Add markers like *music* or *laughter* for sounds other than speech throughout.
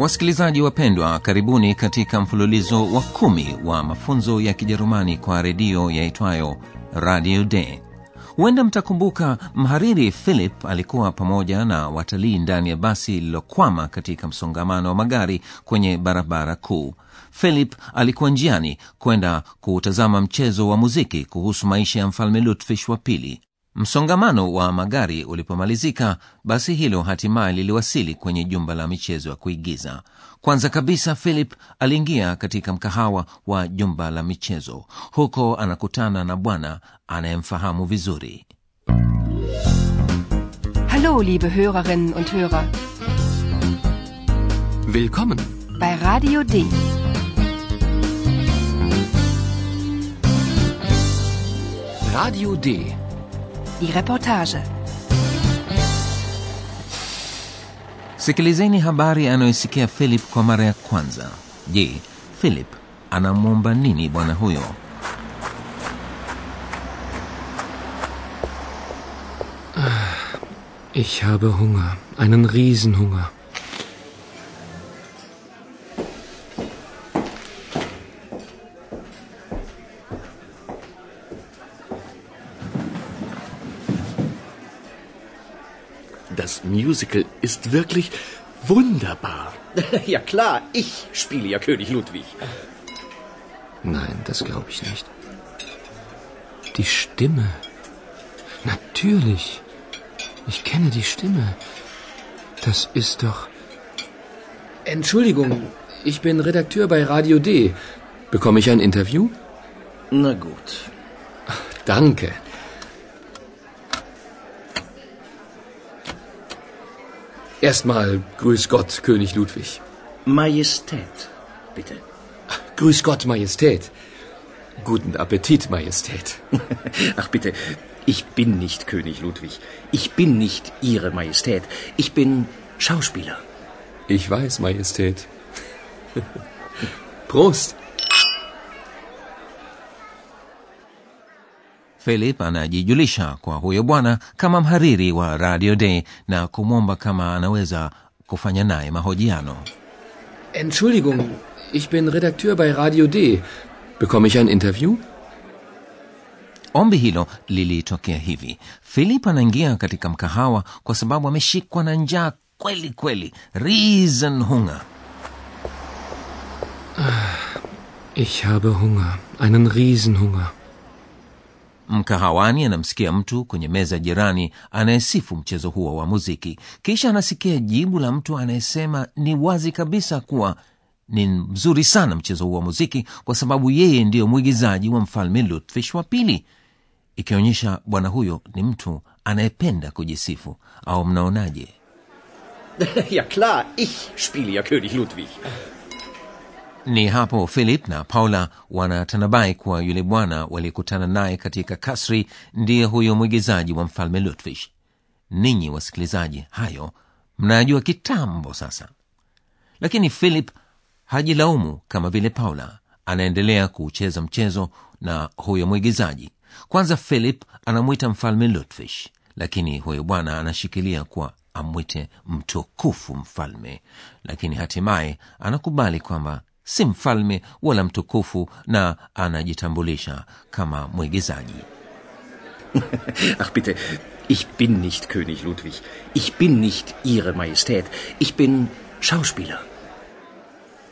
Wasikilizaji wapendwa, karibuni katika mfululizo wa kumi wa mafunzo ya Kijerumani kwa redio yaitwayo Radio Day. Huenda mtakumbuka mhariri Philip alikuwa pamoja na watalii ndani ya basi lililokwama katika msongamano wa magari kwenye barabara kuu. Philip alikuwa njiani kwenda kutazama mchezo wa muziki kuhusu maisha ya mfalme Lutfish wa pili. Msongamano wa magari ulipomalizika, basi hilo hatimaye liliwasili kwenye jumba la michezo ya kuigiza. Kwanza kabisa, Philip aliingia katika mkahawa wa jumba la michezo. Huko anakutana na bwana anayemfahamu vizuri. Hallo, liebe Hörerinnen und Hörer. Willkommen. Bei Radio D. Radio D. Die Reportage. Sikilizeni habari anayosikia Philip kwa mara ya kwanza. Je, Philip anamwomba nini bwana huyo? Ich habe Hunger. Einen Riesenhunger. Das Musical ist wirklich wunderbar. *laughs* Ja klar, ich spiele ja König Ludwig. Nein, das glaube ich nicht. Die Stimme. Natürlich. Ich kenne die Stimme. Das ist doch. Entschuldigung, ich bin Redakteur bei Radio D. Bekomme ich ein Interview? Na gut. Danke. Erstmal Grüß Gott, König Ludwig. Majestät, bitte. Grüß Gott, Majestät. Guten Appetit, Majestät. *laughs* Ach bitte, ich bin nicht König Ludwig. Ich bin nicht Ihre Majestät. Ich bin Schauspieler. Ich weiß, Majestät. *laughs* Prost. Philip anajijulisha kwa huyo bwana kama mhariri wa Radio Day na kumwomba kama anaweza kufanya naye mahojiano. Entschuldigung, ich bin Redakteur bei Radio D. Bekomme ich ein Interview? Ombi hilo lilitokea hivi: Philip anaingia katika mkahawa kwa sababu ameshikwa na njaa kweli kweli, Riesenhunger. Ich habe Hunger. Einen Riesenhunger. Mkahawani anamsikia mtu kwenye meza jirani anayesifu mchezo huo wa muziki, kisha anasikia jibu la mtu anayesema ni wazi kabisa kuwa ni mzuri sana mchezo huo wa muziki kwa sababu yeye ndiyo mwigizaji wa mfalme Lutfish wa pili, ikionyesha bwana huyo ni mtu anayependa kujisifu. Au mnaonaje? *laughs* Ja klar, ich spiele ja König Ludwig. Ni hapo Philip na Paula wanatanabai kuwa yule bwana waliyekutana naye katika kasri ndiye huyo mwigizaji wa mfalme Lutfish. Ninyi wasikilizaji, hayo mnayajua kitambo sasa, lakini Philip hajilaumu kama vile Paula. Anaendelea kucheza mchezo na huyo mwigizaji. Kwanza Philip anamwita mfalme Lutfish, lakini huyo bwana anashikilia kuwa amwite mtukufu mfalme, lakini hatimaye anakubali kwamba si mfalme wala mtukufu na anajitambulisha kama mwigizaji. *laughs* Ach bitte, ich bin nicht König Ludwig. Ich bin nicht Ihre Majestät. Ich bin Schauspieler.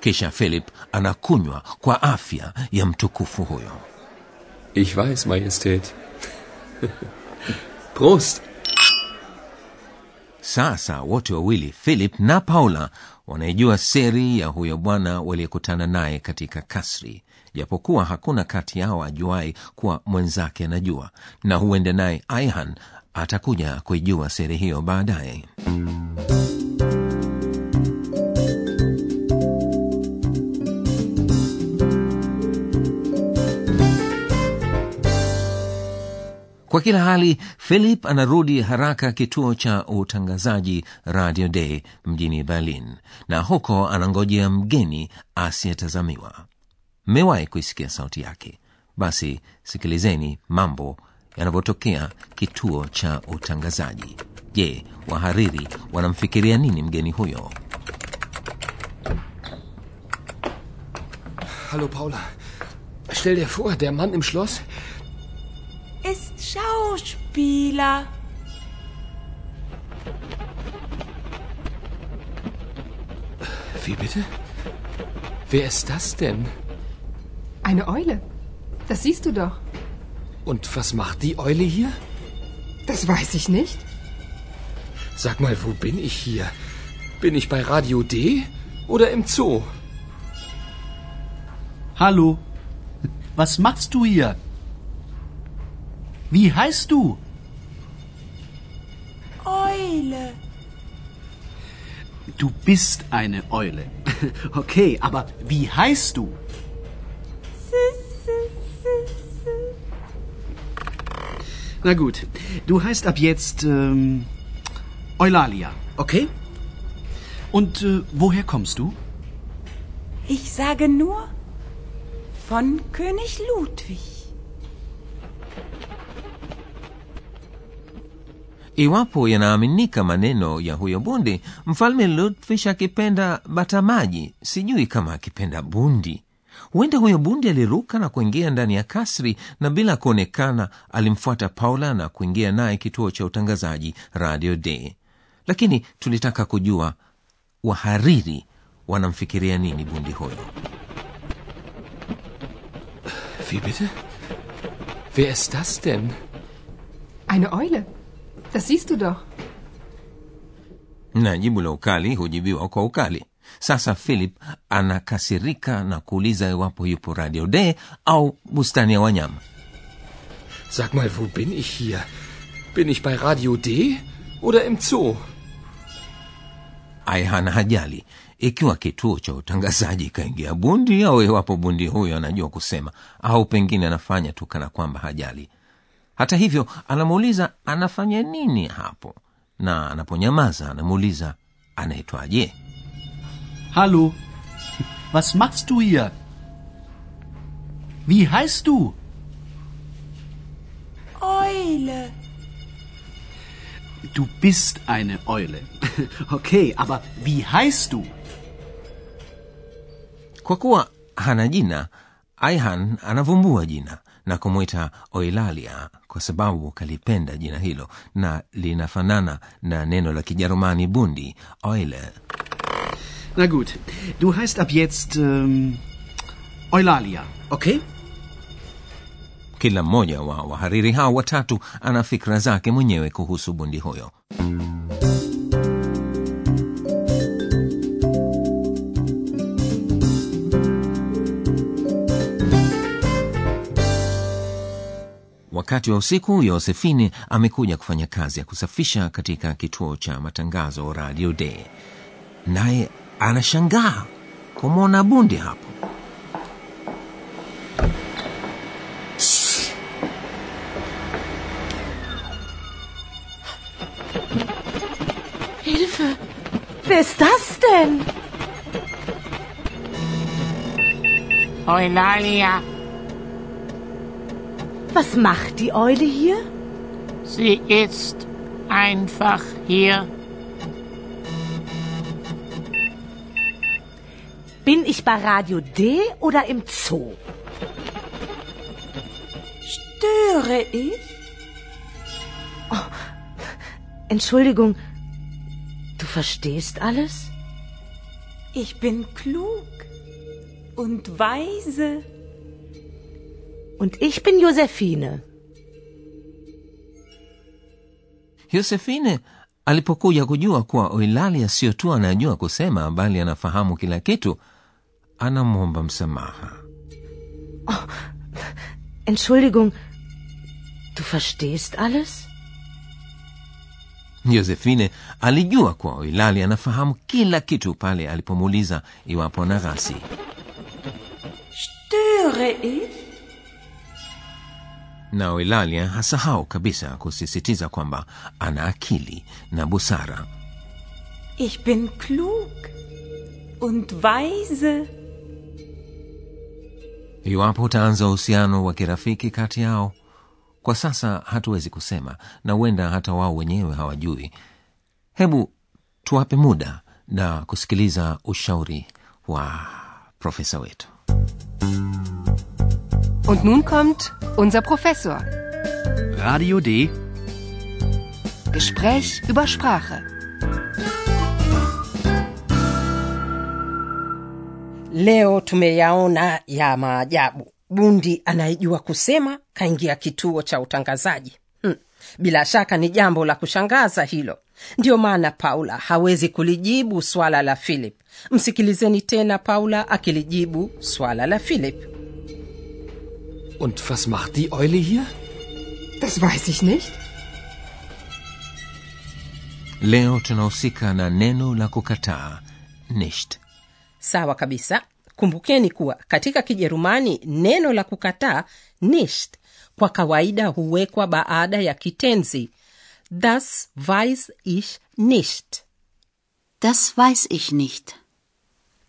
Kisha Philip anakunywa kwa afya ya mtukufu huyo. Ich weiß, Majestät. *laughs* Prost. Sasa wote wawili Philip na Paula wanaijua siri ya huyo bwana waliyekutana naye katika kasri, japokuwa hakuna kati yao ajuai kuwa mwenzake anajua, na huende naye Aihan atakuja kuijua siri hiyo baadaye. Kwa kila hali philip anarudi haraka kituo cha utangazaji radio day mjini berlin na huko anangojea mgeni asiyetazamiwa mmewahi kuisikia sauti yake basi sikilizeni mambo yanavyotokea kituo cha utangazaji je wahariri wanamfikiria nini mgeni huyo Hallo Paula. Stell dir vor, der Mann im Schloss. Ist Schauspieler. Wie bitte? Wer ist das denn? Eine Eule. Das siehst du doch. Und was macht die Eule hier? Das weiß ich nicht. Sag mal, wo bin ich hier? Bin ich bei Radio D oder im Zoo? Hallo. Was machst du hier? Wie heißt du? Eule. Du bist eine Eule. *laughs* Okay, aber wie heißt du? Na gut, du heißt ab jetzt ähm, Eulalia, okay? Und äh, woher kommst du? Ich sage nur von König Ludwig. Iwapo yanaaminika maneno ya huyo bundi mfalme lutfish akipenda batamaji sijui kama akipenda bundi huenda huyo bundi aliruka na kuingia ndani ya kasri na bila kuonekana alimfuata paula na kuingia naye kituo cha utangazaji radio day lakini tulitaka kujua wahariri wanamfikiria nini bundi huyo Wie bitte? Wer ist das denn? Eine Eule. Das siehst du doch. na jibu la ukali hujibiwa kwa ukali sasa philip anakasirika na kuuliza iwapo yupo radio day au bustani ya wanyama Sag mal, wo bin ich hier? Bin ich bei Radio D oder im Zoo? Aihana hajali ikiwa kituo cha utangazaji ikaingia bundi au iwapo bundi huyo anajua kusema au pengine anafanya tu kana kwamba hajali hata hivyo anamuuliza anafanya nini hapo na anaponyamaza anamuuliza anaitwaje Hallo. Was machst du hier? Wie heißt du? Eule. Du bist eine Eule. *laughs* Okay, aber wie heißt du? kwa kuwa hana jina aihan anavumbua jina na kumwita oilalia kwa sababu kalipenda jina hilo na linafanana na neno la kijerumani bundi eule. Na gut, du heist ab jetzt um, Eulalia, okay? kila mmoja wa wahariri hao watatu ana fikra zake mwenyewe kuhusu bundi huyo wakati wa usiku yosefini amekuja kufanya kazi ya kusafisha katika kituo cha matangazo radio day naye anashangaa kumwona bundi hapo Hilfe! Wer ist das denn? Eulalia, Was macht die Eule hier? sie ist einfach hier. Bin ich bei Radio D oder im Zoo? Störe ich? Entschuldigung, du verstehst alles? Ich bin klug und weise. Und ich bin Josephine. yosefine alipokuja kujua kuwa Eulalia sio tu anajua kusema bali anafahamu kila kitu anamwomba msamaha Entschuldigung, du verstehst alles? yosefine alijua kuwa oilali anafahamu kila kitu pale alipomuuliza iwapo na ghasi Störe ich? Na eulalia hasahau kabisa kusisitiza kwamba ana akili na busara. Ich bin klug und weise. iwapo utaanza uhusiano wa kirafiki kati yao kwa sasa hatuwezi kusema na huenda hata wao wenyewe hawajui. Hebu tuwape muda na kusikiliza ushauri wa profesa wetu Und nun kommt unser Professor. Radio D. Gespräch über Sprache. Leo tumeyaona ya maajabu. Bundi anayejua kusema kaingia kituo cha utangazaji. Hmm. Bila shaka ni jambo la kushangaza hilo. Ndiyo maana Paula hawezi kulijibu swala la Philip. Msikilizeni tena Paula akilijibu swala la Philip. Und was macht die Eule hier? Das weiß ich nicht. leo tunahusika na neno la kukataa nicht Sawa kabisa. Kumbukeni kuwa katika Kijerumani neno la kukataa nicht kwa kawaida huwekwa baada ya kitenzi das weiß ich nicht. Das weiß ich nicht.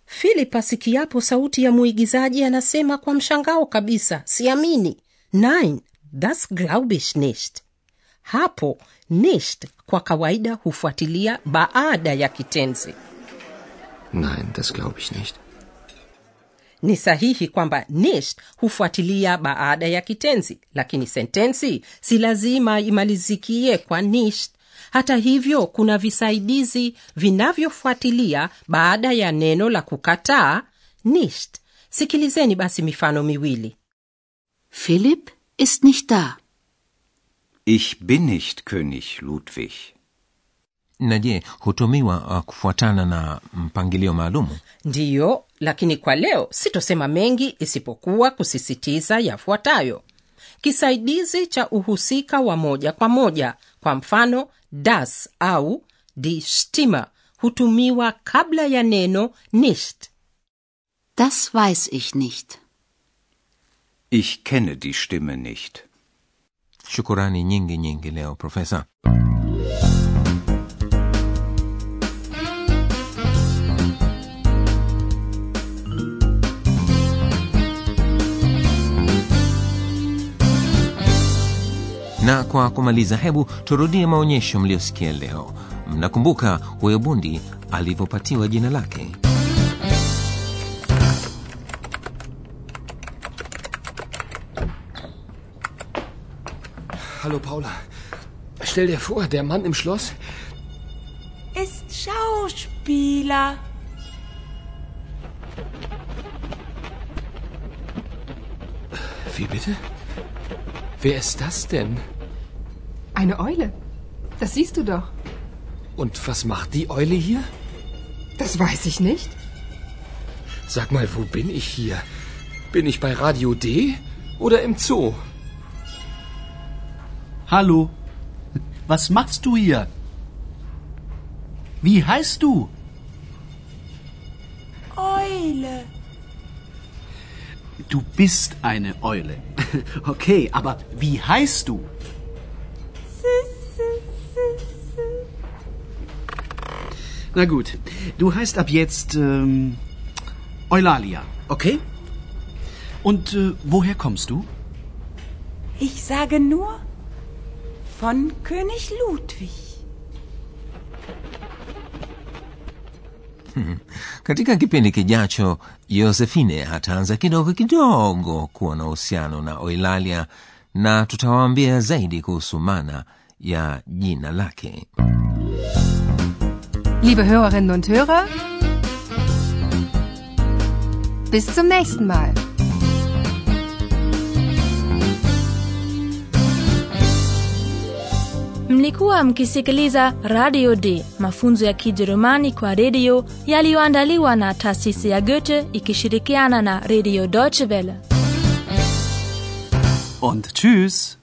Philip asikiapo sauti ya mwigizaji anasema kwa mshangao kabisa, siamini. Nein, das glaube ich nicht. Hapo nicht kwa kawaida hufuatilia baada ya kitenzi. Nein, das glaube ich nicht. Ni sahihi kwamba nicht hufuatilia baada ya kitenzi, lakini sentensi si lazima imalizikie kwa nicht. Hata hivyo, kuna visaidizi vinavyofuatilia baada ya neno la kukataa nicht. Sikilizeni basi mifano miwili. philip ist nicht da. Ich bin nicht König Ludwig. na je hutumiwa uh, kufuatana na mpangilio maalumu Ndiyo, lakini kwa leo sitosema mengi isipokuwa kusisitiza yafuatayo: kisaidizi cha uhusika wa moja kwa moja, kwa mfano das au die Stimme hutumiwa kabla ya neno nicht. Das weiß ich nicht. Ich kenne die Stimme nicht. shukurani nyingi nyingi leo profesa na kwa kumaliza hebu turudie maonyesho mliyosikia leo mnakumbuka huyo bundi alivyopatiwa jina lake Hallo Paula. Stell dir vor, der Mann im Schloss. Ist Schauspieler. Wie bitte? Wer ist das denn? Eine Eule. Das siehst du doch. Und was macht die Eule hier? Das weiß ich nicht. Sag mal, wo bin ich hier? Bin ich bei Radio D oder im Zoo? Hallo. Was machst du hier? Wie heißt du? Eule. Du bist eine Eule. *laughs* Okay, aber wie heißt du? Na gut, du heißt ab jetzt ähm, Eulalia, okay? Und äh, woher kommst du? Ich sage nur von König Ludwig. katika kipindi kijacho yosefine ataanza kidogo kidogo kuwa na uhusiano na oilalia na tutawaambia zaidi kuhusu maana ya jina lake Liebe Hörerinnen und Hörer, bis zum nächsten Mal. Mlikuwa mkisikiliza Radio D, mafunzo ya Kijerumani kwa redio yaliyoandaliwa na taasisi ya Goethe ikishirikiana na Radio Deutsche Welle. Und tschüss.